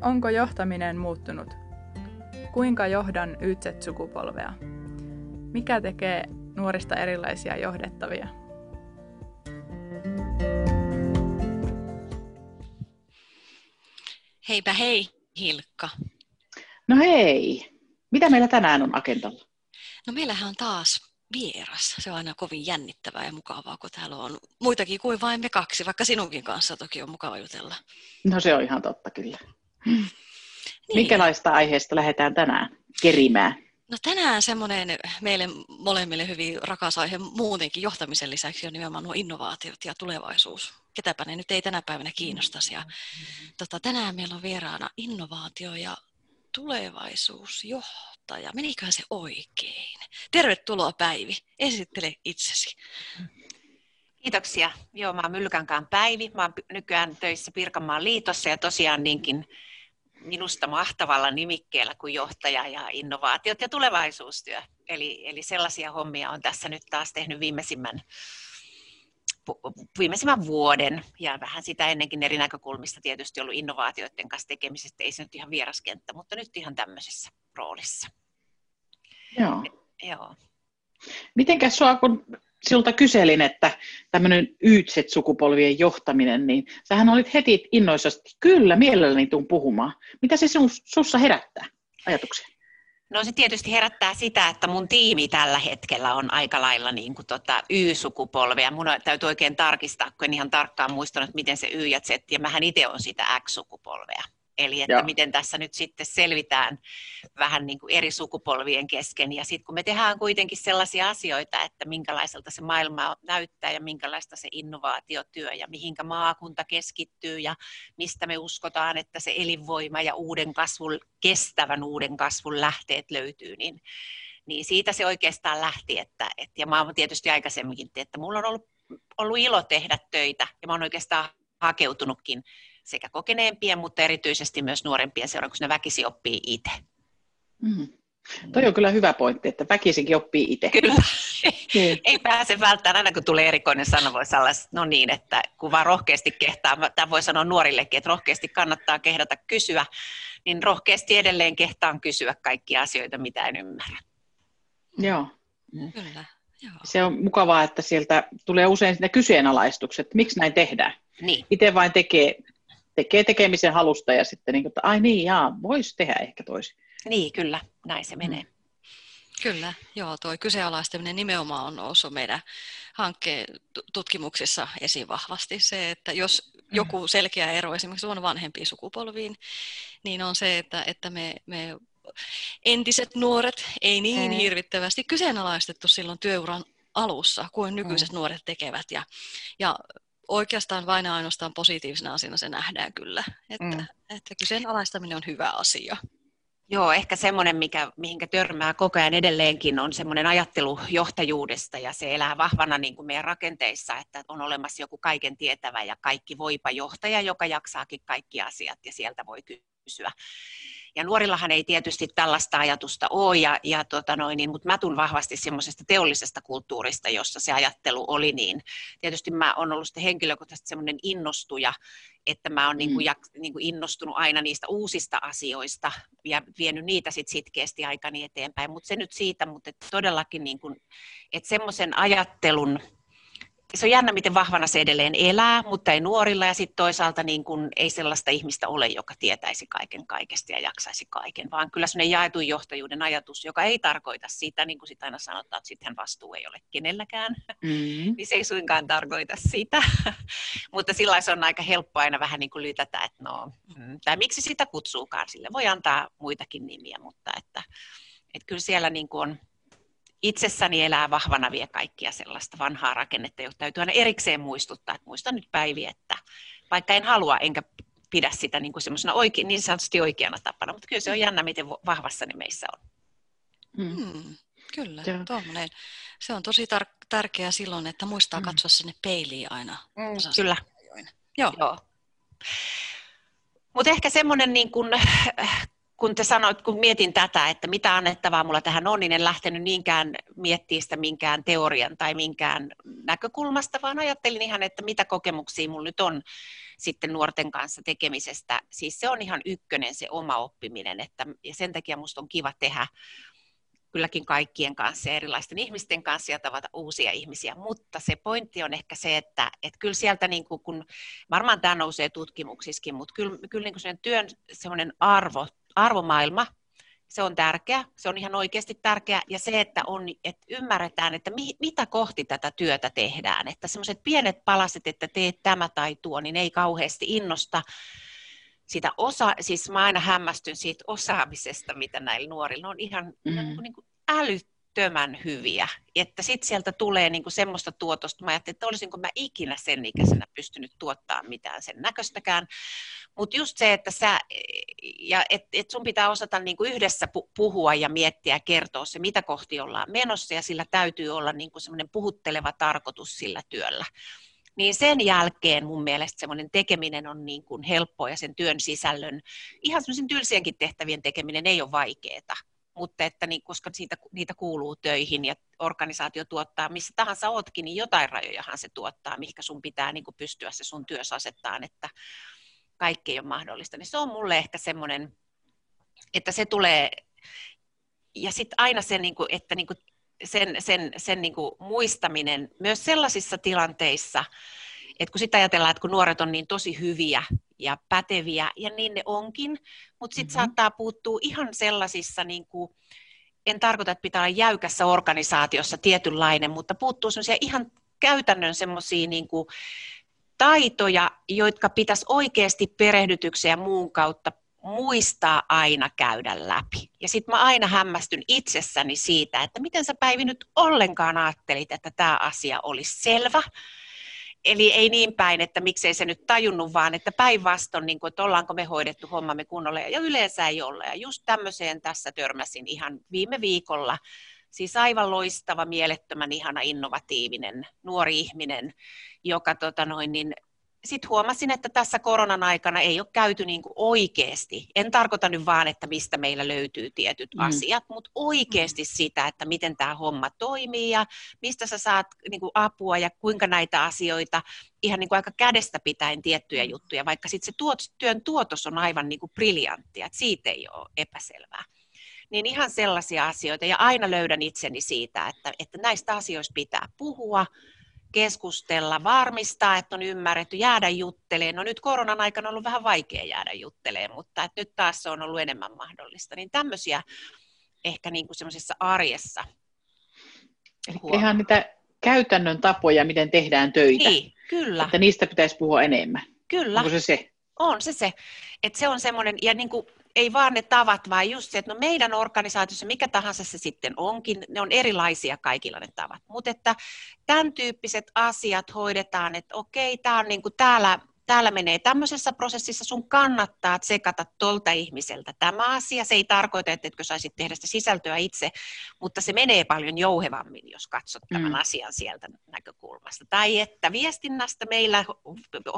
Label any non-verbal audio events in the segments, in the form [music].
Onko johtaminen muuttunut? Kuinka johdan YZ-sukupolvea? Mikä tekee nuorista erilaisia johdettavia? Heipä hei, Hilkka. No hei, mitä meillä tänään on agendalla? No meillähän on taas vieras. Se on aina kovin jännittävää ja mukavaa, kun täällä on muitakin kuin vain me kaksi, vaikka sinunkin kanssa toki on mukava jutella. No se on ihan totta kyllä. Niin. Minkälaista aiheesta lähdetään tänään kerimään? No tänään semmoinen meille molemmille hyvin rakas aihe muutenkin johtamisen lisäksi on nimenomaan nuo innovaatiot ja tulevaisuus. Ketäpä ne nyt ei tänä päivänä kiinnostaisi. Ja, tota, tänään meillä on vieraana innovaatio ja tulevaisuusjohtaja. Meniköhän se oikein? Tervetuloa Päivi. Esittele itsesi. Kiitoksia. Joo, mä oon Mylkänkaan Päivi. Mä oon nykyään töissä Pirkanmaan liitossa ja tosiaan niinkin minusta mahtavalla nimikkeellä kuin johtaja ja innovaatiot ja tulevaisuustyö. Eli, eli sellaisia hommia on tässä nyt taas tehnyt viimeisimmän, viimeisimmän vuoden ja vähän sitä ennenkin eri näkökulmista tietysti ollut innovaatioiden kanssa tekemisestä. Ei se nyt ihan vieraskenttä, mutta nyt ihan tämmöisessä roolissa. Joo. Joo. Mitenkäs sua, kun sinulta kyselin, että tämmöinen YZ-sukupolvien johtaminen, niin sähän olit heti innoissasti, kyllä, mielelläni tuun puhumaan. Mitä se sinun, sussa herättää ajatuksia? No se tietysti herättää sitä, että mun tiimi tällä hetkellä on aika lailla niin kuin tota Y-sukupolvea. Mun täytyy oikein tarkistaa, kun en ihan tarkkaan muistanut, miten se Y ja Z, ja mähän itse on sitä X-sukupolvea. Eli että Joo. miten tässä nyt sitten selvitään vähän niin kuin eri sukupolvien kesken. Ja sitten kun me tehdään kuitenkin sellaisia asioita, että minkälaiselta se maailma näyttää ja minkälaista se innovaatiotyö ja mihinkä maakunta keskittyy ja mistä me uskotaan, että se elinvoima ja uuden kasvun, kestävän uuden kasvun lähteet löytyy, niin, niin siitä se oikeastaan lähti. Että, et, ja mä oon tietysti aikaisemminkin, että mulla on ollut, ollut ilo tehdä töitä ja mä oon oikeastaan hakeutunutkin sekä kokeneempien, mutta erityisesti myös nuorempien seuraan, kun ne väkisi oppii itse. Mm. Toi on kyllä hyvä pointti, että väkisinkin oppii itse. Kyllä. [laughs] Niin. Ei pääse välttämään, aina kun tulee erikoinen sana, voi olla, no niin, että kun vaan rohkeasti kehtaa, tämä voi sanoa nuorillekin, että rohkeasti kannattaa kehdata kysyä, niin rohkeasti edelleen kehtaan kysyä kaikkia asioita, mitä en ymmärrä. Joo. Kyllä. Joo. Se on mukavaa, että sieltä tulee usein ne kyseenalaistukset, että miksi näin tehdään. Niin. Itse vain tekee tekee tekemisen halusta ja sitten niin kuin, että ai niin, jaa, voisi tehdä ehkä toisin. Niin, kyllä, näin se menee. Mm. Kyllä, joo, tuo kyseenalaistaminen nimenomaan on noussut meidän hankkeen tutkimuksissa esiin vahvasti. Se, että jos mm. joku selkeä ero esimerkiksi on vanhempiin sukupolviin, niin on se, että, että me, me entiset nuoret ei niin hirvittävästi kyseenalaistettu silloin työuran alussa kuin nykyiset mm. nuoret tekevät. Ja, ja oikeastaan vain ja ainoastaan positiivisena asiana se nähdään kyllä, että, mm. että kyseenalaistaminen on hyvä asia. Joo, ehkä semmoinen, mikä, mihinkä törmää koko ajan edelleenkin, on semmoinen ajattelu johtajuudesta ja se elää vahvana niin kuin meidän rakenteissa, että on olemassa joku kaiken tietävä ja kaikki voipa johtaja, joka jaksaakin kaikki asiat ja sieltä voi kysyä. Ja nuorillahan ei tietysti tällaista ajatusta ole, ja, ja tota noin, niin, mutta mä tulen vahvasti semmoisesta teollisesta kulttuurista, jossa se ajattelu oli niin. Tietysti mä oon ollut sitten henkilökohtaisesti semmoinen innostuja, että mä oon mm. niin kuin, niin kuin innostunut aina niistä uusista asioista ja vienyt niitä sitten sitkeästi aikani eteenpäin. Mutta se nyt siitä, mutta todellakin niin kuin, että semmoisen ajattelun se on jännä, miten vahvana se edelleen elää, mutta ei nuorilla. Ja sitten toisaalta niin kun ei sellaista ihmistä ole, joka tietäisi kaiken kaikesta ja jaksaisi kaiken, vaan kyllä sellainen jaetun johtajuuden ajatus, joka ei tarkoita sitä, niin kuin sitä aina sanotaan, että sitten vastuu ei ole kenelläkään, mm-hmm. niin se ei suinkaan tarkoita sitä, [laughs] mutta sillä se on aika helppo aina vähän niin kuin lytätä, että no, mm, tai miksi sitä kutsuukaan, sille voi antaa muitakin nimiä, mutta että, että kyllä siellä niin kuin on itsessäni elää vahvana vielä kaikkia sellaista vanhaa rakennetta, jota täytyy aina erikseen muistuttaa, että muistan nyt Päivi, että vaikka en halua enkä pidä sitä niin, kuin oike- niin sanotusti oikeana tapana, mutta kyllä se on jännä, miten vahvassa ne meissä on. Hmm, kyllä, tuommoinen. se on tosi tar- tärkeää silloin, että muistaa mm. katsoa sinne peiliin aina. Mm, kyllä. Joo. Joo. Mutta ehkä semmoinen niin kun, kun te sanoit, kun mietin tätä, että mitä annettavaa mulla tähän on, niin en lähtenyt niinkään miettimään sitä minkään teorian tai minkään näkökulmasta, vaan ajattelin ihan, että mitä kokemuksia mulla nyt on sitten nuorten kanssa tekemisestä. Siis se on ihan ykkönen se oma oppiminen, että, ja sen takia musta on kiva tehdä kylläkin kaikkien kanssa ja erilaisten ihmisten kanssa ja tavata uusia ihmisiä, mutta se pointti on ehkä se, että, että kyllä sieltä, niin kuin, kun varmaan tämä nousee tutkimuksissakin, mutta kyllä, kyllä niin kuin työn arvo, arvomaailma, se on tärkeä, se on ihan oikeasti tärkeä, ja se, että, on, että ymmärretään, että mi, mitä kohti tätä työtä tehdään, että semmoiset pienet palaset, että teet tämä tai tuo, niin ei kauheasti innosta, sitä osa, siis mä aina hämmästyn siitä osaamisesta, mitä näillä nuorilla on ihan mm. niin kuin älyttömän hyviä. Että sitten sieltä tulee niin kuin semmoista tuotosta, mä ajattelin, että olisinko mä ikinä sen ikäisenä pystynyt tuottaa mitään sen näköistäkään. Mutta just se, että sä, ja et, et sun pitää osata niin kuin yhdessä puhua ja miettiä ja kertoa se, mitä kohti ollaan menossa, ja sillä täytyy olla niin kuin semmoinen puhutteleva tarkoitus sillä työllä. Niin sen jälkeen mun mielestä semmoinen tekeminen on niin kuin helppoa ja sen työn sisällön, ihan semmoisen tylsienkin tehtävien tekeminen ei ole vaikeaa, mutta että niin, koska siitä, niitä kuuluu töihin ja organisaatio tuottaa, missä tahansa ootkin, niin jotain rajojahan se tuottaa, mihinkä sun pitää niin kuin pystyä se sun työs asettaa, että kaikki ei ole mahdollista. Niin se on mulle ehkä semmoinen, että se tulee, ja sitten aina se, niin kuin, että niin kuin sen, sen, sen niin kuin muistaminen myös sellaisissa tilanteissa, että kun sitten ajatellaan, että kun nuoret on niin tosi hyviä ja päteviä, ja niin ne onkin, mutta sitten mm-hmm. saattaa puuttua ihan sellaisissa, niin kuin, en tarkoita, että pitää olla jäykässä organisaatiossa tietynlainen, mutta puuttuu sellaisia ihan käytännön semmoisia niin taitoja, jotka pitäisi oikeasti perehdytyksen ja muun kautta muistaa aina käydä läpi. Ja sitten mä aina hämmästyn itsessäni siitä, että miten sä Päivi nyt ollenkaan ajattelit, että tämä asia olisi selvä. Eli ei niin päin, että miksei se nyt tajunnut, vaan että päinvastoin, niin että ollaanko me hoidettu hommamme kunnolla, ja yleensä ei olla. Ja just tämmöiseen tässä törmäsin ihan viime viikolla. Siis aivan loistava, mielettömän ihana, innovatiivinen nuori ihminen, joka tota noin, niin sitten huomasin, että tässä koronan aikana ei ole käyty niin kuin oikeasti, en tarkoita nyt vaan, että mistä meillä löytyy tietyt mm. asiat, mutta oikeasti mm. sitä, että miten tämä homma toimii ja mistä sä saat niin kuin apua ja kuinka näitä asioita ihan niin kuin aika kädestä pitäen tiettyjä juttuja, vaikka sitten se tuot, työn tuotos on aivan niin kuin briljanttia, että siitä ei ole epäselvää. Niin ihan sellaisia asioita ja aina löydän itseni siitä, että, että näistä asioista pitää puhua, keskustella, varmistaa, että on ymmärretty, jäädä juttelemaan. No nyt koronan aikana on ollut vähän vaikea jäädä juttelemaan, mutta että nyt taas se on ollut enemmän mahdollista. Niin tämmöisiä ehkä niin kuin semmoisessa arjessa. Eli ihan niitä käytännön tapoja, miten tehdään töitä. Niin, kyllä. Että niistä pitäisi puhua enemmän. Kyllä. Onko se se? On se se. Että se on semmoinen, ja niin kuin ei vaan ne tavat, vaan just se, että no meidän organisaatiossa, mikä tahansa se sitten onkin, ne on erilaisia kaikilla ne tavat. Mutta että tämän tyyppiset asiat hoidetaan, että okei, tämä on niin kuin täällä täällä menee tämmöisessä prosessissa, sun kannattaa tsekata tuolta ihmiseltä tämä asia. Se ei tarkoita, että etkö saisit tehdä sitä sisältöä itse, mutta se menee paljon jouhevammin, jos katsot tämän mm. asian sieltä näkökulmasta. Tai että viestinnästä meillä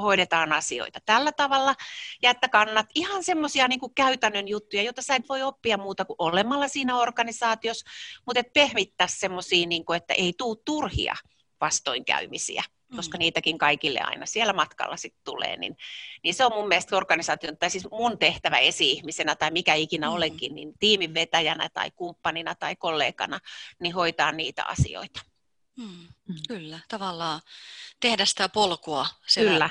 hoidetaan asioita tällä tavalla, ja että kannat ihan semmoisia niin käytännön juttuja, joita sä et voi oppia muuta kuin olemalla siinä organisaatiossa, mutta et pehmittää semmoisia, niin että ei tule turhia vastoinkäymisiä koska mm. niitäkin kaikille aina siellä matkalla sitten tulee, niin, niin se on mun mielestä organisaation, tai siis mun tehtävä esi-ihmisenä tai mikä ikinä mm. olenkin, niin tiimin vetäjänä tai kumppanina tai kollegana, niin hoitaa niitä asioita. Mm. Mm. Kyllä, tavallaan tehdä sitä polkua Kyllä.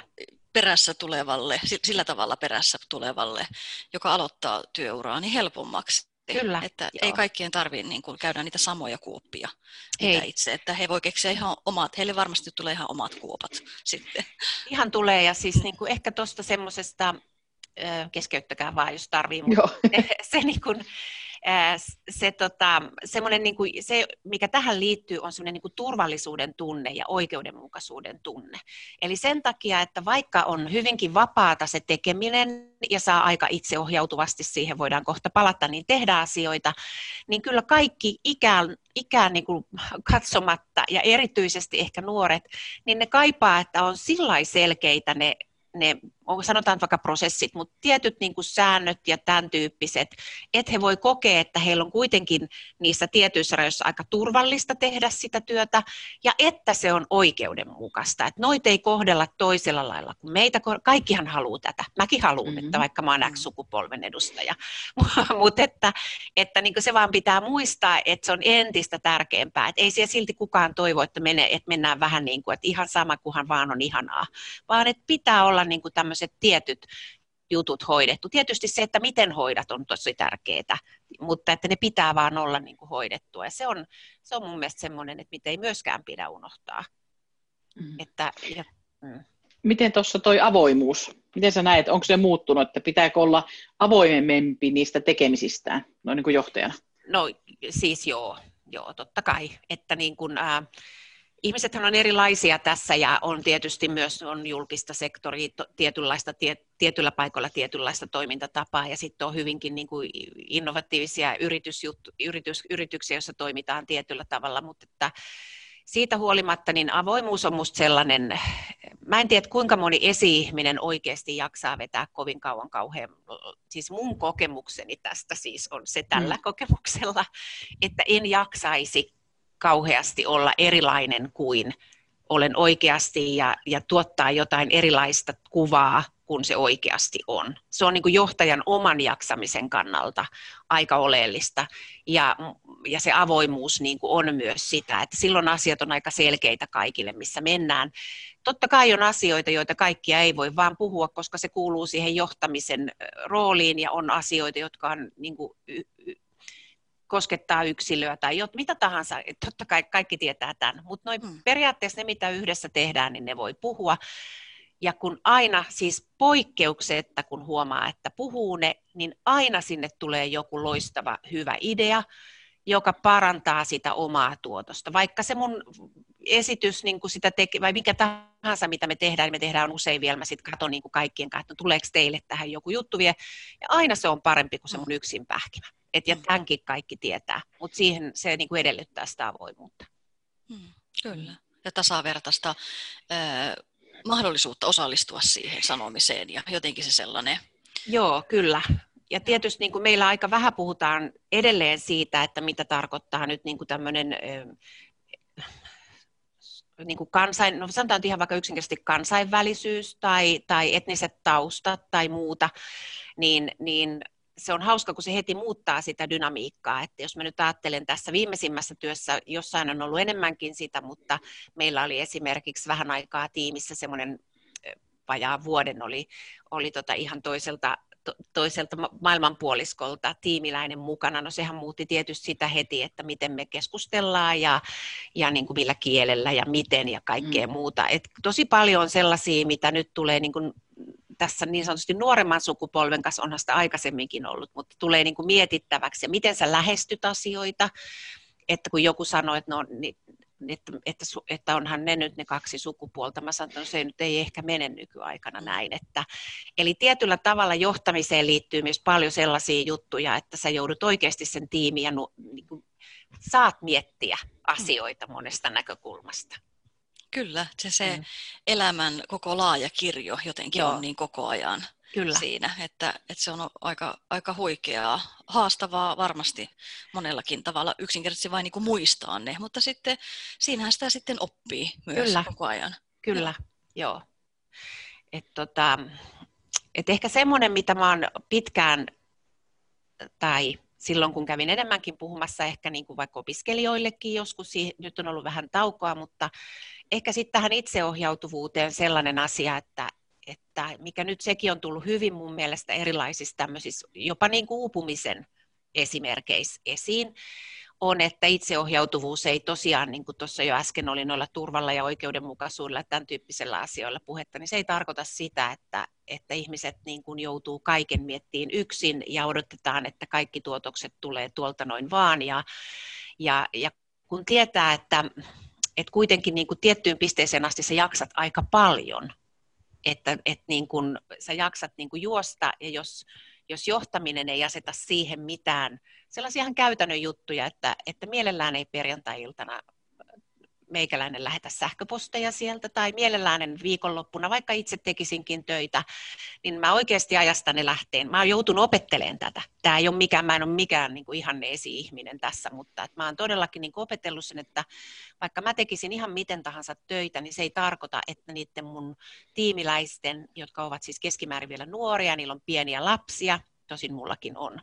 perässä tulevalle, sillä tavalla perässä tulevalle, joka aloittaa työuraa, niin helpommaksi. Kyllä, että joo. ei kaikkien tarvitse niin kuin, käydä niitä samoja kuoppia ei. itse, että he voi keksiä ihan omat, heille varmasti tulee ihan omat kuopat [laughs] sitten. Ihan tulee ja siis niin kuin, ehkä tuosta semmoisesta, keskeyttäkää vaan jos tarvii, [laughs] mutta [laughs] se, se niin kuin, se, tota, niin kuin, se, mikä tähän liittyy, on semmoinen niin kuin turvallisuuden tunne ja oikeudenmukaisuuden tunne. Eli sen takia, että vaikka on hyvinkin vapaata se tekeminen ja saa aika itseohjautuvasti siihen, voidaan kohta palata, niin tehdä asioita, niin kyllä kaikki ikään, ikään niin kuin katsomatta ja erityisesti ehkä nuoret, niin ne kaipaa, että on sillä selkeitä ne ne onko sanotaan vaikka prosessit, mutta tietyt niin kuin säännöt ja tämän tyyppiset, että he voi kokea, että heillä on kuitenkin niissä tietyissä rajoissa aika turvallista tehdä sitä työtä ja että se on oikeudenmukaista. Että noita ei kohdella toisella lailla kuin meitä. Kaikkihan haluaa tätä. Mäkin haluan, mm-hmm. että vaikka mä oon X-sukupolven edustaja. [laughs] mutta että, että niin se vaan pitää muistaa, että se on entistä tärkeämpää. Että ei siellä silti kukaan toivo, että, mene, että mennään vähän niin kuin, että ihan sama kuhan vaan on ihanaa. Vaan että pitää olla niin kuin tämmöiset tietyt jutut hoidettu. Tietysti se, että miten hoidat on tosi tärkeää, mutta että ne pitää vaan olla niin kuin hoidettua. Ja se on, se on mun mielestä semmoinen, että mitä ei myöskään pidä unohtaa. Mm. Että, ja, mm. Miten tuossa toi avoimuus, miten sä näet, onko se muuttunut, että pitääkö olla avoimempi niistä tekemisistään, noin niin kuin johtajana? No siis joo, joo totta kai, että niin kuin, äh, Ihmisethän on erilaisia tässä ja on tietysti myös on julkista sektoria, tietynlaista, tie, tietyllä paikalla tietynlaista toimintatapaa ja sitten on hyvinkin niin kuin innovatiivisia yritysjuttu, yritys, yrityksiä, joissa toimitaan tietyllä tavalla, mutta että siitä huolimatta niin avoimuus on minusta sellainen, mä en tiedä kuinka moni esi-ihminen oikeasti jaksaa vetää kovin kauan kauhean, siis mun kokemukseni tästä siis on se tällä mm. kokemuksella, että en jaksaisi kauheasti olla erilainen kuin olen oikeasti ja, ja tuottaa jotain erilaista kuvaa kuin se oikeasti on. Se on niin kuin johtajan oman jaksamisen kannalta aika oleellista ja, ja se avoimuus niin kuin on myös sitä, että silloin asiat on aika selkeitä kaikille, missä mennään. Totta kai on asioita, joita kaikkia ei voi vaan puhua, koska se kuuluu siihen johtamisen rooliin ja on asioita, jotka on niin kuin koskettaa yksilöä tai jot, mitä tahansa, totta kai kaikki tietää tämän, mutta noin mm. periaatteessa ne, mitä yhdessä tehdään, niin ne voi puhua. Ja kun aina, siis poikkeuksetta, kun huomaa, että puhuu ne, niin aina sinne tulee joku loistava, hyvä idea, joka parantaa sitä omaa tuotosta. Vaikka se mun esitys, niin kuin sitä teke, vai mikä tahansa, mitä me tehdään, niin me tehdään usein vielä, mä sitten katson niin kuin kaikkien kanssa, että tuleeko teille tähän joku juttu vielä. Ja aina se on parempi kuin se mun yksin pähkinä. Et, ja mm. tämänkin kaikki tietää, mutta siihen se niin kuin edellyttää sitä avoimuutta. Mm, kyllä. Ja tasavertaista äh, mahdollisuutta osallistua siihen sanomiseen ja jotenkin se sellainen. Joo, kyllä. Ja tietysti niin kuin meillä aika vähän puhutaan edelleen siitä, että mitä tarkoittaa nyt niin kuin tämmöinen niin kuin kansain, no sanotaan ihan vaikka yksinkertaisesti kansainvälisyys tai, tai etniset taustat tai muuta, niin, niin se on hauska, kun se heti muuttaa sitä dynamiikkaa. Että jos mä nyt ajattelen tässä viimeisimmässä työssä, jossain on ollut enemmänkin sitä, mutta meillä oli esimerkiksi vähän aikaa tiimissä semmoinen vajaa vuoden oli, oli tota ihan toiselta toiselta maailmanpuoliskolta tiimiläinen mukana. No sehän muutti tietysti sitä heti, että miten me keskustellaan ja, ja niin kuin millä kielellä ja miten ja kaikkea mm. muuta. Et tosi paljon on sellaisia, mitä nyt tulee niin kuin tässä niin sanotusti nuoremman sukupolven kanssa, onhan sitä aikaisemminkin ollut, mutta tulee niin kuin mietittäväksi, ja miten sä lähestyt asioita, että kun joku sanoo, että, no, niin, että, että, että onhan ne nyt ne kaksi sukupuolta, mä sanon, että no, se nyt ei ehkä mene nykyaikana näin. Että, eli tietyllä tavalla johtamiseen liittyy myös paljon sellaisia juttuja, että sä joudut oikeasti sen tiimiin ja niin kuin, saat miettiä asioita monesta näkökulmasta. Kyllä, se, se mm. elämän koko laaja kirjo jotenkin Joo. on niin koko ajan Kyllä. siinä, että, että se on aika, aika huikeaa, haastavaa varmasti monellakin tavalla yksinkertaisesti vain niin kuin muistaa ne, mutta sitten siinähän sitä sitten oppii myös Kyllä. koko ajan. Kyllä, joo. joo. Et tota, et ehkä semmoinen, mitä mä oon pitkään tai silloin kun kävin enemmänkin puhumassa ehkä niin kuin vaikka opiskelijoillekin joskus, nyt on ollut vähän taukoa, mutta ehkä sitten tähän itseohjautuvuuteen sellainen asia, että, että mikä nyt sekin on tullut hyvin mun mielestä erilaisissa tämmöisissä, jopa niin kuin uupumisen esimerkkeissä esiin, on, että itseohjautuvuus ei tosiaan, niin kuin tuossa jo äsken oli noilla turvalla ja oikeudenmukaisuudella tämän tyyppisellä asioilla puhetta, niin se ei tarkoita sitä, että, että ihmiset niin kuin joutuu kaiken miettiin yksin ja odotetaan, että kaikki tuotokset tulee tuolta noin vaan. Ja, ja, ja kun tietää, että, että kuitenkin niin kuin tiettyyn pisteeseen asti sä jaksat aika paljon, että, että niin kuin sä jaksat niin kuin juosta ja jos, jos johtaminen ei aseta siihen mitään, sellaisia ihan käytännön juttuja, että, että mielellään ei perjantai-iltana meikäläinen lähetä sähköposteja sieltä tai mielellään viikonloppuna, vaikka itse tekisinkin töitä, niin mä oikeasti ajastan ne lähteen. Mä oon joutunut opettelemaan tätä. Tämä ei ole mikään, mä en ole mikään niin ihan esi-ihminen tässä, mutta että mä oon todellakin niin opetellut sen, että vaikka mä tekisin ihan miten tahansa töitä, niin se ei tarkoita, että niiden mun tiimiläisten, jotka ovat siis keskimäärin vielä nuoria, niillä on pieniä lapsia, tosin mullakin on,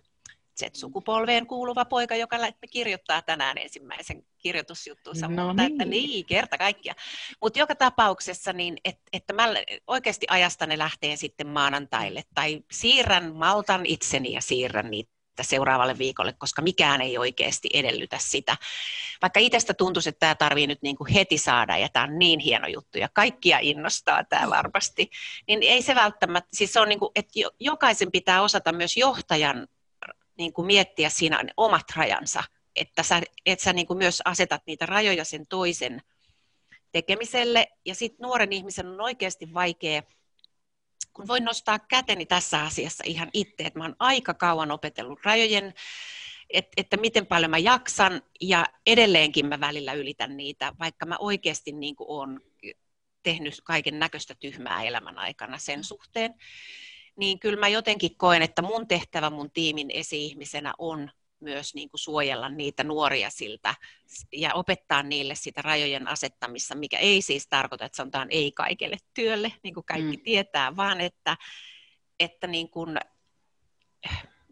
Z-sukupolveen kuuluva poika, joka kirjoittaa tänään ensimmäisen kirjoitusjuttunsa, no mutta niin. että niin, kerta kaikkia. Mutta joka tapauksessa, niin et, että mä oikeasti ajasta ne lähtee sitten maanantaille, tai siirrän, maltan itseni ja siirrän niitä seuraavalle viikolle, koska mikään ei oikeasti edellytä sitä. Vaikka itsestä tuntuisi, että tämä tarvii nyt niin kuin heti saada ja tämä on niin hieno juttu ja kaikkia innostaa tämä varmasti, niin ei se välttämättä, siis se on niin kuin, että jokaisen pitää osata myös johtajan niin kuin miettiä siinä omat rajansa, että sä, että sä niin kuin myös asetat niitä rajoja sen toisen tekemiselle. Ja sitten nuoren ihmisen on oikeasti vaikea, kun voin nostaa käteni tässä asiassa ihan itse, että mä oon aika kauan opetellut rajojen, että, että miten paljon mä jaksan ja edelleenkin mä välillä ylitän niitä, vaikka mä oikeasti niin kuin olen tehnyt kaiken näköistä tyhmää elämän aikana sen suhteen niin kyllä mä jotenkin koen, että mun tehtävä mun tiimin esi-ihmisenä on myös niin kuin suojella niitä nuoria siltä ja opettaa niille sitä rajojen asettamista, mikä ei siis tarkoita, että sanotaan ei kaikelle työlle, niin kuin kaikki mm. tietää, vaan että, että, niin kuin,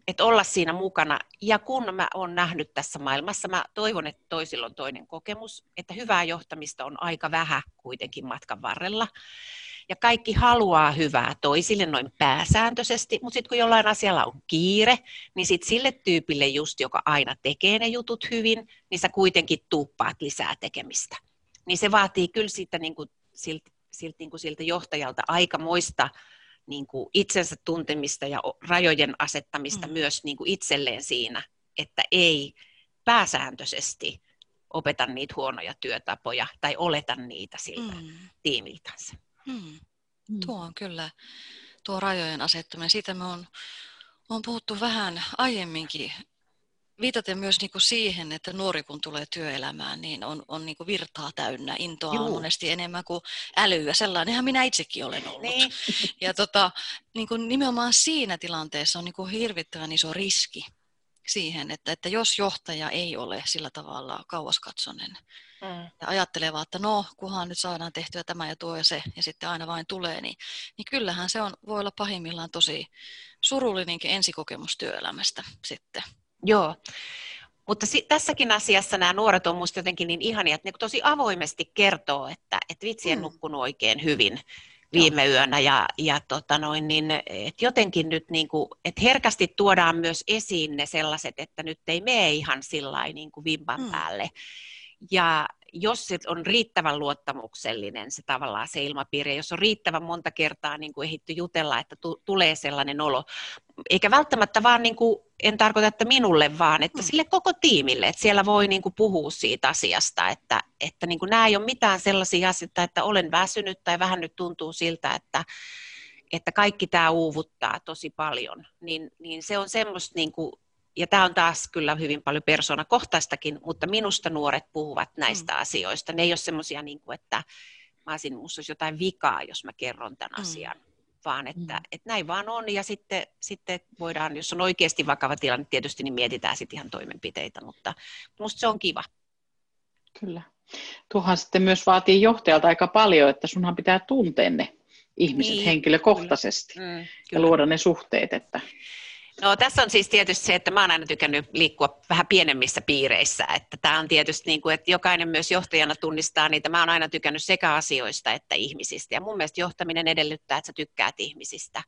että olla siinä mukana. Ja kun mä oon nähnyt tässä maailmassa, mä toivon, että toisilla on toinen kokemus, että hyvää johtamista on aika vähän kuitenkin matkan varrella ja kaikki haluaa hyvää toisille noin pääsääntöisesti, mutta sitten kun jollain asialla on kiire, niin sitten sille tyypille just, joka aina tekee ne jutut hyvin, niin sä kuitenkin tuuppaat lisää tekemistä. Niin se vaatii kyllä siitä, niin kuin, siltä, siltä, niin kuin siltä johtajalta aikamoista niin kuin itsensä tuntemista ja rajojen asettamista mm. myös niin kuin itselleen siinä, että ei pääsääntöisesti opeta niitä huonoja työtapoja tai oleta niitä siltä mm. tiimiltänsä. Hmm. Mm. Tuo on kyllä, tuo rajojen asettaminen. Siitä me on, on puhuttu vähän aiemminkin viitaten myös niin kuin siihen, että nuori kun tulee työelämään, niin on, on niin kuin virtaa täynnä, intoa Juu. on monesti enemmän kuin älyä. Sellainenhan minä itsekin olen ollut. Niin. [laughs] Ja tota, niin kuin nimenomaan siinä tilanteessa on niin kuin hirvittävän iso riski siihen, että, että jos johtaja ei ole sillä tavalla kauaskatsonen, mm. ja ajattelee vaan, että no, kunhan nyt saadaan tehtyä tämä ja tuo ja se, ja sitten aina vain tulee, niin, niin kyllähän se on, voi olla pahimmillaan tosi surullinenkin ensikokemus työelämästä sitten. Joo, mutta si- tässäkin asiassa nämä nuoret on minusta jotenkin niin ihania, että ne tosi avoimesti kertoo, että, että vitsi en mm. nukkunut oikein hyvin viime Joo. yönä ja, ja tota noin, niin, et jotenkin nyt niin kuin, että herkästi tuodaan myös esiin ne sellaiset, että nyt ei mene ihan sillä niin kuin vimpan mm. päälle. Ja jos se on riittävän luottamuksellinen se tavallaan se ilmapiiri, jos on riittävän monta kertaa niin kuin ehditty jutella, että tu- tulee sellainen olo, eikä välttämättä vaan, niin kuin, en tarkoita, että minulle vaan, että mm. sille koko tiimille, että siellä voi niin kuin puhua siitä asiasta, että, että niin kuin nämä ei ole mitään sellaisia asioita, että olen väsynyt tai vähän nyt tuntuu siltä, että, että kaikki tämä uuvuttaa tosi paljon, niin, niin se on semmoista niin kuin ja tämä on taas kyllä hyvin paljon persoonakohtaistakin, mutta minusta nuoret puhuvat näistä mm. asioista. Ne ei ole semmoisia, niin kuin, että mä olisin, musta olisi jotain vikaa, jos mä kerron tämän mm. asian, vaan että, mm. että näin vaan on. Ja sitten, sitten voidaan, jos on oikeasti vakava tilanne, tietysti niin mietitään sitten ihan toimenpiteitä, mutta musta se on kiva. Kyllä. Tuohan sitten myös vaatii johtajalta aika paljon, että sunhan pitää tuntea ne ihmiset niin, henkilökohtaisesti kyllä. Mm, kyllä. ja luoda ne suhteet. Että... No tässä on siis tietysti se, että mä oon aina tykännyt liikkua vähän pienemmissä piireissä, että tämä on tietysti niin kuin, että jokainen myös johtajana tunnistaa niitä. Mä oon aina tykännyt sekä asioista että ihmisistä ja mun mielestä johtaminen edellyttää, että sä tykkäät ihmisistä.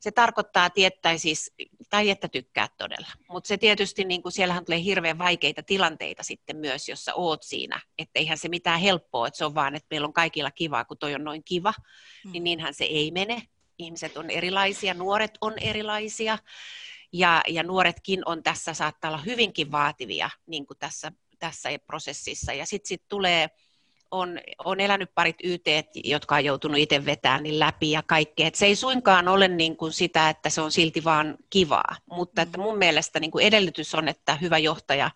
Se tarkoittaa tietää siis, tai että tykkää todella, mutta se tietysti, niin kuin siellähän tulee hirveän vaikeita tilanteita sitten myös, jossa oot siinä, että eihän se mitään helppoa, että se on vaan, että meillä on kaikilla kivaa, kun toi on noin kiva, mm. niin niinhän se ei mene, ihmiset on erilaisia, nuoret on erilaisia ja, ja nuoretkin on tässä saattaa olla hyvinkin vaativia niin kuin tässä, tässä prosessissa. Ja sitten sit tulee, on, on elänyt parit YT, jotka on joutunut itse vetämään niin läpi ja kaikkea. Et se ei suinkaan ole niin kuin sitä, että se on silti vaan kivaa, mutta että mun mielestä niin kuin edellytys on, että hyvä johtaja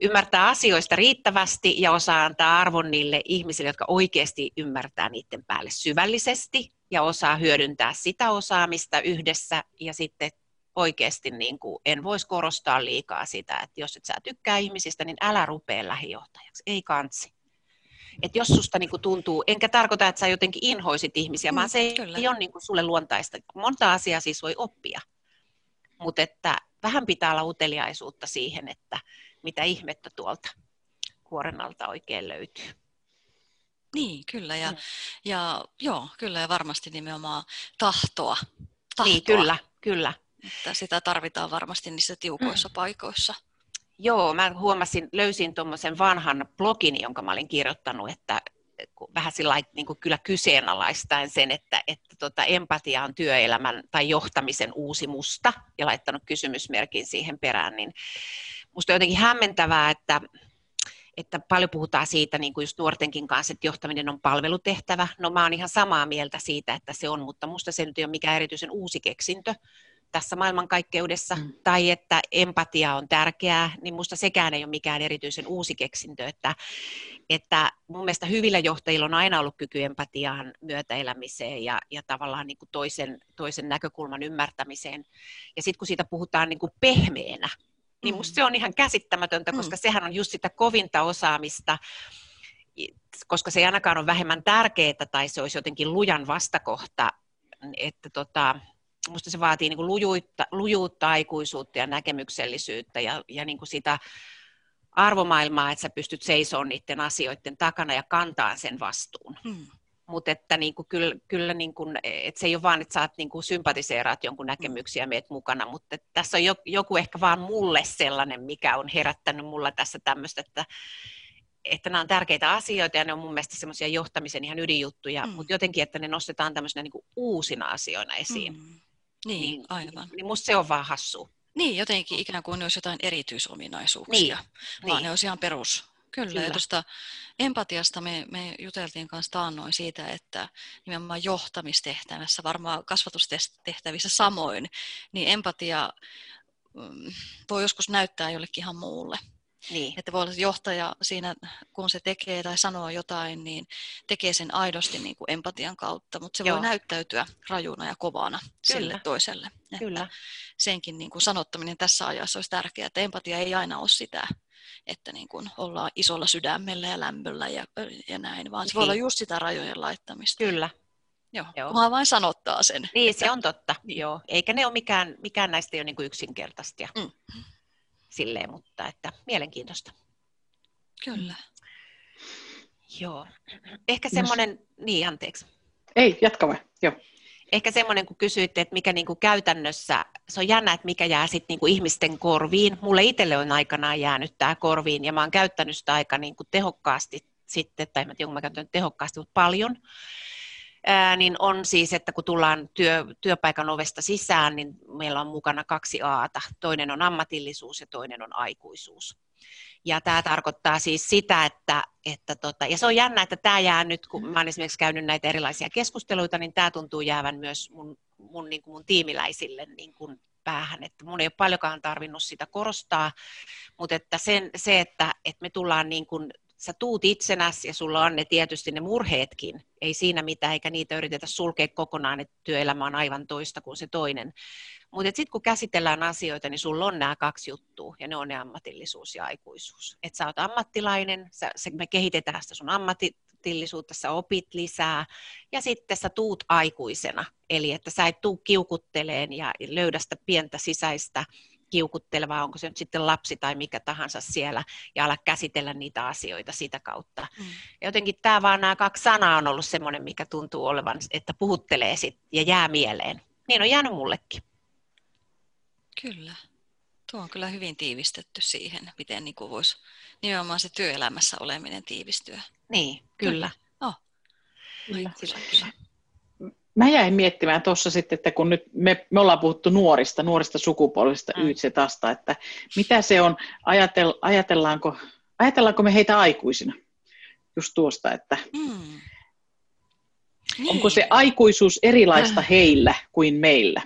ymmärtää asioista riittävästi ja osaa antaa arvon niille ihmisille, jotka oikeasti ymmärtää niiden päälle syvällisesti ja osaa hyödyntää sitä osaamista yhdessä ja sitten oikeasti niin kuin en voisi korostaa liikaa sitä, että jos et sä tykkää ihmisistä, niin älä rupea lähijohtajaksi, ei kansi. Et jos susta niin kuin tuntuu, enkä tarkoita, että sä jotenkin inhoisit ihmisiä, mm, vaan se kyllä. ei ole niin kuin sulle luontaista. Monta asiaa siis voi oppia, mutta että vähän pitää olla uteliaisuutta siihen, että mitä ihmettä tuolta kuoren alta oikein löytyy. Niin, kyllä. Ja, mm. ja joo, kyllä ja varmasti nimenomaan tahtoa. tahtoa. Niin, kyllä, kyllä. Että sitä tarvitaan varmasti niissä tiukoissa mm. paikoissa. Joo, mä huomasin, löysin tuommoisen vanhan blogin, jonka mä olin kirjoittanut, että vähän sillä niin kuin kyllä kyseenalaistaen sen, että, että tota, empatia on työelämän tai johtamisen uusi musta ja laittanut kysymysmerkin siihen perään, niin musta on jotenkin hämmentävää, että, että paljon puhutaan siitä niin kuin just nuortenkin kanssa, että johtaminen on palvelutehtävä. No mä oon ihan samaa mieltä siitä, että se on, mutta musta se nyt ei ole mikään erityisen uusi keksintö tässä maailmankaikkeudessa, mm. tai että empatia on tärkeää, niin minusta sekään ei ole mikään erityisen uusi keksintö, että, että mun mielestä hyvillä johtajilla on aina ollut kyky empatiaan, myötäelämiseen ja, ja tavallaan niin kuin toisen, toisen näkökulman ymmärtämiseen. Ja sitten kun siitä puhutaan niin kuin pehmeänä, niin musta se on ihan käsittämätöntä, koska mm. sehän on just sitä kovinta osaamista, koska se ei ainakaan ole vähemmän tärkeää tai se olisi jotenkin lujan vastakohta, että tota, Minusta se vaatii niin kuin lujuutta, lujuutta, aikuisuutta ja näkemyksellisyyttä ja, ja niin kuin sitä arvomaailmaa, että sä pystyt seisomaan niiden asioiden takana ja kantaa sen vastuun. Hmm. Mutta että niin kuin, kyllä, kyllä niin kuin, että se ei ole vaan, että saat niin kuin sympatiseeraat jonkun näkemyksiä meet mukana, mutta tässä on joku ehkä vaan mulle sellainen, mikä on herättänyt mulla tässä tämmöistä, että, että nämä on tärkeitä asioita ja ne on mun mielestä semmoisia johtamisen ihan ydinjuttuja, mm. mutta jotenkin, että ne nostetaan tämmöisenä niin kuin uusina asioina esiin. Mm. Niin, niin aivan. Niin musta se on vaan hassu. Niin, jotenkin ikään kuin ne olisi jotain erityisominaisuuksia, niin, vaan niin. ne olisi ihan perus. Kyllä, Kyllä. ja tuosta empatiasta me, me juteltiin kanssa taannoin siitä, että nimenomaan johtamistehtävässä, varmaan kasvatustehtävissä samoin, niin empatia mm, voi joskus näyttää jollekin ihan muulle. Niin. Että voi olla johtaja siinä, kun se tekee tai sanoo jotain, niin tekee sen aidosti niin kuin empatian kautta, mutta se Joo. voi näyttäytyä rajuna ja kovana Kyllä. sille toiselle. Kyllä. Että senkin niin kuin sanottaminen tässä ajassa olisi tärkeää, että empatia ei aina ole sitä, että niin kuin ollaan isolla sydämellä ja lämmöllä ja, ja näin, vaan se voi olla niin. just sitä rajojen laittamista. Kyllä. Joo, Joo. kunhan vain sanottaa sen. Niin, että... se on totta. Niin. Joo. Eikä ne ole mikään, mikään näistä ei ole niin kuin yksinkertaista. Mm silleen, mutta että mielenkiintoista. Kyllä. Joo. Ehkä semmoinen, niin anteeksi. Ei, jatka vai. Joo. Ehkä semmoinen, kun kysyitte, että mikä niin kuin käytännössä, se on jännä, että mikä jää sitten niin kuin ihmisten korviin. Mulle itselle on aikanaan jäänyt tämä korviin ja mä oon käyttänyt sitä aika niin kuin tehokkaasti sitten, tai en tiedä, mä käytän tehokkaasti, mutta paljon ää, niin on siis, että kun tullaan työ, työpaikan ovesta sisään, niin meillä on mukana kaksi aata. Toinen on ammatillisuus ja toinen on aikuisuus. Ja tämä tarkoittaa siis sitä, että, että tota, ja se on jännä, että tämä jää nyt, kun mä olen esimerkiksi käynyt näitä erilaisia keskusteluita, niin tämä tuntuu jäävän myös mun, mun, niin kuin mun tiimiläisille niin kuin päähän, että mun ei ole paljonkaan tarvinnut sitä korostaa, mutta että sen, se, että, että me tullaan niin kuin sä tuut itsenäsi ja sulla on ne tietysti ne murheetkin, ei siinä mitään, eikä niitä yritetä sulkea kokonaan, että työelämä on aivan toista kuin se toinen. Mutta sitten kun käsitellään asioita, niin sulla on nämä kaksi juttua, ja ne on ne ammatillisuus ja aikuisuus. Että sä oot ammattilainen, sä, me kehitetään sitä sun ammatillisuutta, sä opit lisää, ja sitten sä tuut aikuisena. Eli että sä et tuu kiukutteleen ja löydä sitä pientä sisäistä kiukutteleva, onko se nyt sitten lapsi tai mikä tahansa siellä, ja ala käsitellä niitä asioita sitä kautta. Mm. Ja jotenkin tämä vaan nämä kaksi sanaa on ollut semmoinen, mikä tuntuu olevan, että puhuttelee sit ja jää mieleen. Niin on jäänyt mullekin. Kyllä. Tuo on kyllä hyvin tiivistetty siihen, miten niin kuin voisi nimenomaan se työelämässä oleminen tiivistyä. Niin, kyllä. kyllä. Oh. Kyllä. kyllä. kyllä mä jäin miettimään tuossa sitten, että kun nyt me, me ollaan puhuttu nuorista, nuorista sukupolvista mm. YTSETasta, että mitä se on, ajatel, ajatellaanko, ajatellaanko me heitä aikuisina? Just tuosta, että mm. niin. onko se aikuisuus erilaista heillä kuin meillä?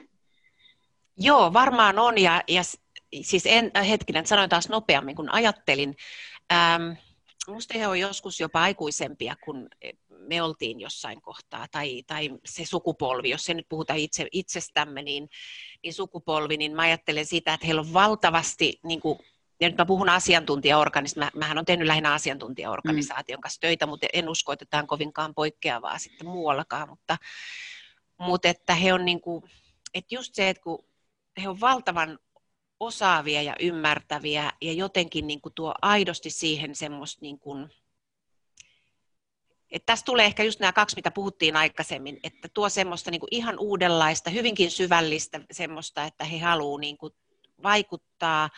Joo, varmaan on ja, ja siis en, äh, hetkinen, sanoin taas nopeammin kuin ajattelin. Ähm, Minusta he on joskus jopa aikuisempia, kun me oltiin jossain kohtaa, tai, tai se sukupolvi, jos se nyt puhutaan itse, itsestämme, niin, niin sukupolvi, niin mä ajattelen sitä, että heillä on valtavasti, niin kuin, ja nyt mä puhun asiantuntijaorganisaatiosta, mä, mähän on tehnyt lähinnä asiantuntijaorganisaation kanssa töitä, mutta en usko, että tämä on kovinkaan poikkeavaa sitten muuallakaan, mutta, mutta että he on niin kuin, että just se, että kun he on valtavan osaavia ja ymmärtäviä ja jotenkin niin kuin tuo aidosti siihen semmoista niin kuin, että tässä tulee ehkä just nämä kaksi, mitä puhuttiin aikaisemmin, että tuo semmoista niin kuin ihan uudenlaista, hyvinkin syvällistä semmoista, että he haluavat niin kuin vaikuttaa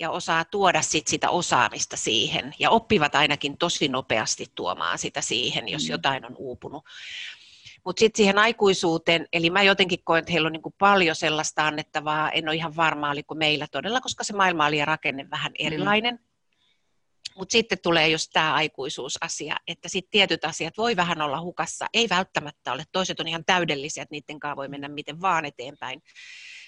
ja osaa tuoda sit sitä osaamista siihen ja oppivat ainakin tosi nopeasti tuomaan sitä siihen, jos mm. jotain on uupunut. Mutta sitten siihen aikuisuuteen, eli mä jotenkin koen, että heillä on niin paljon sellaista annettavaa, en ole ihan varma, oliko meillä todella, koska se maailma oli ja rakenne vähän mm. erilainen. Mm. Mutta sitten tulee just tämä aikuisuusasia, että sitten tietyt asiat voi vähän olla hukassa, ei välttämättä ole, toiset on ihan täydellisiä, että niiden kanssa voi mennä miten vaan eteenpäin.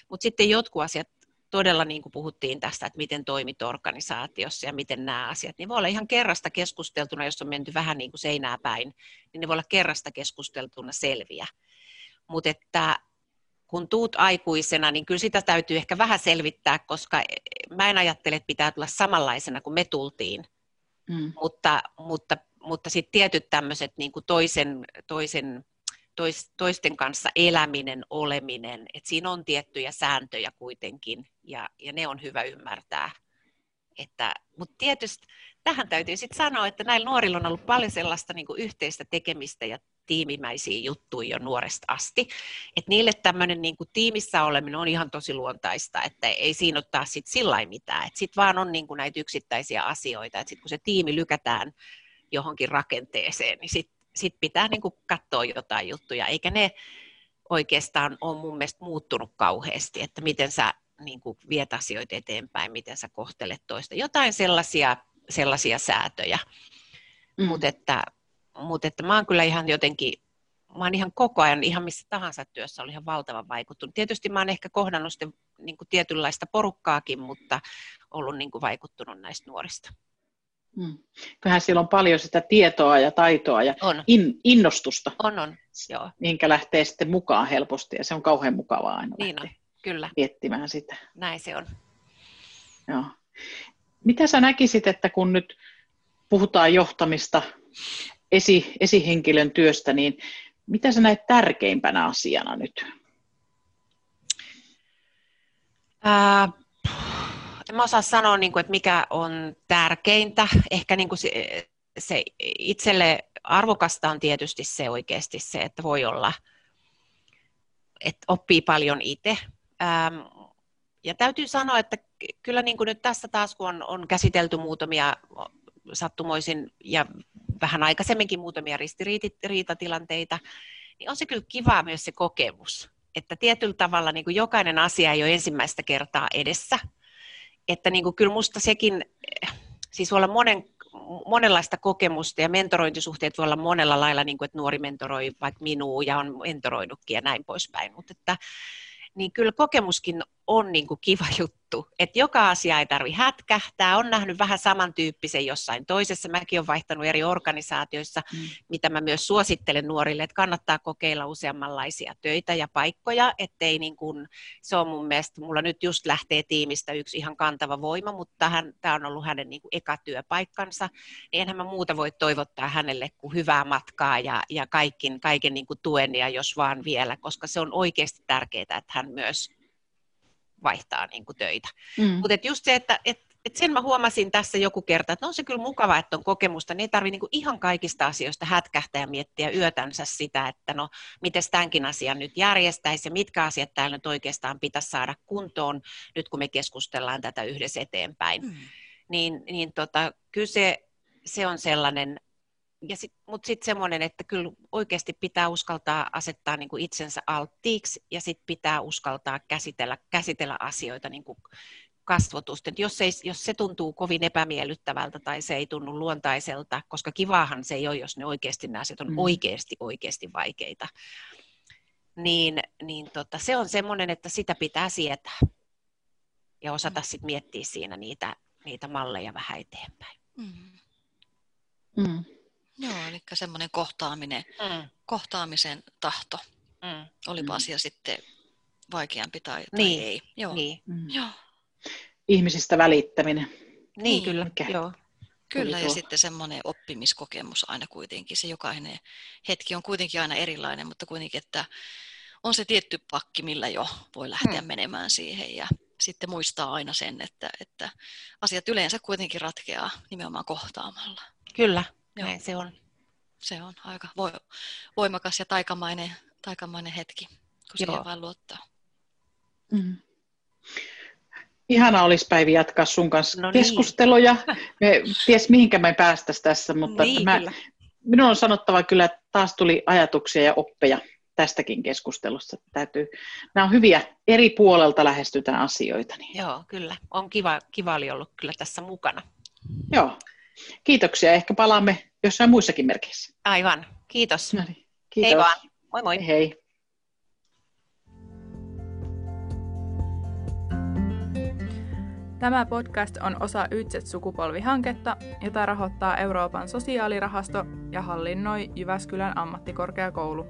Mutta sitten jotkut asiat todella niin kuin puhuttiin tästä, että miten toimit organisaatiossa ja miten nämä asiat, niin voi olla ihan kerrasta keskusteltuna, jos on menty vähän niin kuin seinää päin, niin ne voi olla kerrasta keskusteltuna selviä. Mutta että kun tuut aikuisena, niin kyllä sitä täytyy ehkä vähän selvittää, koska mä en ajattele, että pitää tulla samanlaisena kuin me tultiin. Mm. Mutta, mutta, mutta sitten tietyt tämmöiset niin toisen, toisen tois, toisten kanssa eläminen, oleminen, että siinä on tiettyjä sääntöjä kuitenkin ja, ja ne on hyvä ymmärtää. Että, mutta tietysti tähän täytyy sitten sanoa, että näillä nuorilla on ollut paljon sellaista niin yhteistä tekemistä ja tiimimäisiä juttuja jo nuoresta asti. Että niille tämmöinen niin tiimissä oleminen on ihan tosi luontaista, että ei siinä ole taas sit sillä mitään. Että sitten vaan on niin kuin näitä yksittäisiä asioita, että sitten kun se tiimi lykätään johonkin rakenteeseen, niin sitten sit pitää niin kuin katsoa jotain juttuja, eikä ne oikeastaan ole mun mielestä muuttunut kauheasti, että miten sä niin kuin viet asioita eteenpäin, miten sä kohtelet toista. Jotain sellaisia, sellaisia säätöjä. Mm. Mutta että, mut että mä oon kyllä ihan jotenkin, mä oon ihan koko ajan, ihan missä tahansa työssä oli ihan valtavan vaikuttunut. Tietysti mä oon ehkä kohdannut sitten niin kuin tietynlaista porukkaakin, mutta ollut niin kuin vaikuttunut näistä nuorista. Hmm. Kyllähän siellä on paljon sitä tietoa ja taitoa ja on. In, innostusta, on, on. Joo. minkä lähtee sitten mukaan helposti ja se on kauhean mukavaa aina niin on. Kyllä. miettimään sitä. Näin se on. Joo. Mitä sä näkisit, että kun nyt puhutaan johtamista, esi, esihenkilön työstä, niin mitä sä näet tärkeimpänä asiana nyt? Ää, en mä osaa sanoa, niin kuin, että mikä on tärkeintä. Ehkä niin kuin se, se itselle arvokasta on tietysti se oikeasti se, että voi olla, että oppii paljon itse. Ähm, ja täytyy sanoa, että kyllä niin kuin nyt tässä taas, kun on, on käsitelty muutamia sattumoisin ja vähän aikaisemminkin muutamia ristiriitatilanteita, niin on se kyllä kiva myös se kokemus. Että tietyllä tavalla niin kuin jokainen asia ei ole ensimmäistä kertaa edessä, että niin kuin kyllä musta sekin, siis voi olla monen, monenlaista kokemusta ja mentorointisuhteet voi olla monella lailla, niin kuin, että nuori mentoroi vaikka minua ja on mentoroinutkin ja näin poispäin, mutta että niin kyllä kokemuskin on niin kuin kiva juttu, että joka asia ei tarvi hätkähtää, on nähnyt vähän samantyyppisen jossain toisessa, mäkin olen vaihtanut eri organisaatioissa, mm. mitä mä myös suosittelen nuorille, että kannattaa kokeilla useammanlaisia töitä ja paikkoja, ettei niin kuin, se on mun mielestä, mulla nyt just lähtee tiimistä yksi ihan kantava voima, mutta hän, tämä on ollut hänen niin kuin eka työpaikkansa, niin enhän mä muuta voi toivottaa hänelle kuin hyvää matkaa ja, ja kaikin, kaiken niin kuin tuen ja jos vaan vielä, koska se on oikeasti tärkeää, että hän myös vaihtaa niin kuin töitä. Mm. Mutta just se, että et, et sen mä huomasin tässä joku kerta, että no on se kyllä mukava, että on kokemusta, niin ei tarvitse niin ihan kaikista asioista hätkähtää ja miettiä yötänsä sitä, että no miten tämänkin asian nyt järjestäisi ja mitkä asiat täällä nyt oikeastaan pitäisi saada kuntoon nyt kun me keskustellaan tätä yhdessä eteenpäin. Mm. Niin, niin tota, kyllä se, se on sellainen ja sit, mutta sitten semmoinen, että kyllä oikeasti pitää uskaltaa asettaa niin kuin itsensä alttiiksi ja sitten pitää uskaltaa käsitellä, käsitellä asioita niin kuin kasvotusta. Jos, ei, jos se tuntuu kovin epämiellyttävältä tai se ei tunnu luontaiselta, koska kivaahan se ei ole, jos ne oikeasti nämä asiat on mm. oikeasti, oikeasti vaikeita, niin, niin tota, se on semmoinen, että sitä pitää sietää. ja osata sitten miettiä siinä niitä, niitä malleja vähän eteenpäin. Mm. Mm. Joo, eli semmoinen kohtaaminen, Mm. kohtaamisen tahto, Mm. olipa Mm. asia sitten vaikeampi tai, tai Niin, ei. Joo. Niin, Mm. Joo. Ihmisistä välittäminen. niin, Niin. kyllä. Mikä? Joo. Kyllä, ja sitten semmoinen oppimiskokemus aina kuitenkin. Se jokainen hetki on kuitenkin aina erilainen, mutta kuitenkin, että on se tietty pakki, millä jo voi lähteä Mm. menemään siihen. Ja sitten muistaa aina sen, että, että asiat yleensä kuitenkin ratkeaa nimenomaan kohtaamalla. Kyllä, Joo. näin se on. Se on aika vo- voimakas ja taikamainen, taikamainen hetki, kun siihen Joo. vain luottaa. Mm. Ihana olisi Päivi jatkaa sun kanssa No niin. keskusteluja. Me ties mihinkä me päästäisiin tässä, mutta niin, mä, minun on sanottava kyllä, että taas tuli ajatuksia ja oppeja tästäkin keskustelusta. Täytyy, nämä on hyviä, eri puolelta lähestytään asioita. Niin. Joo, kyllä. On kiva, kiva oli ollut kyllä tässä mukana. Joo. Kiitoksia. Ehkä palaamme jossain muissakin merkeissä. Aivan. Kiitos. No niin. Kiitos. Hei vaan. Moi moi. Hei. Tämä podcast on osa Ytset-sukupolvihanketta, jota rahoittaa Euroopan sosiaalirahasto ja hallinnoi Jyväskylän ammattikorkeakoulu.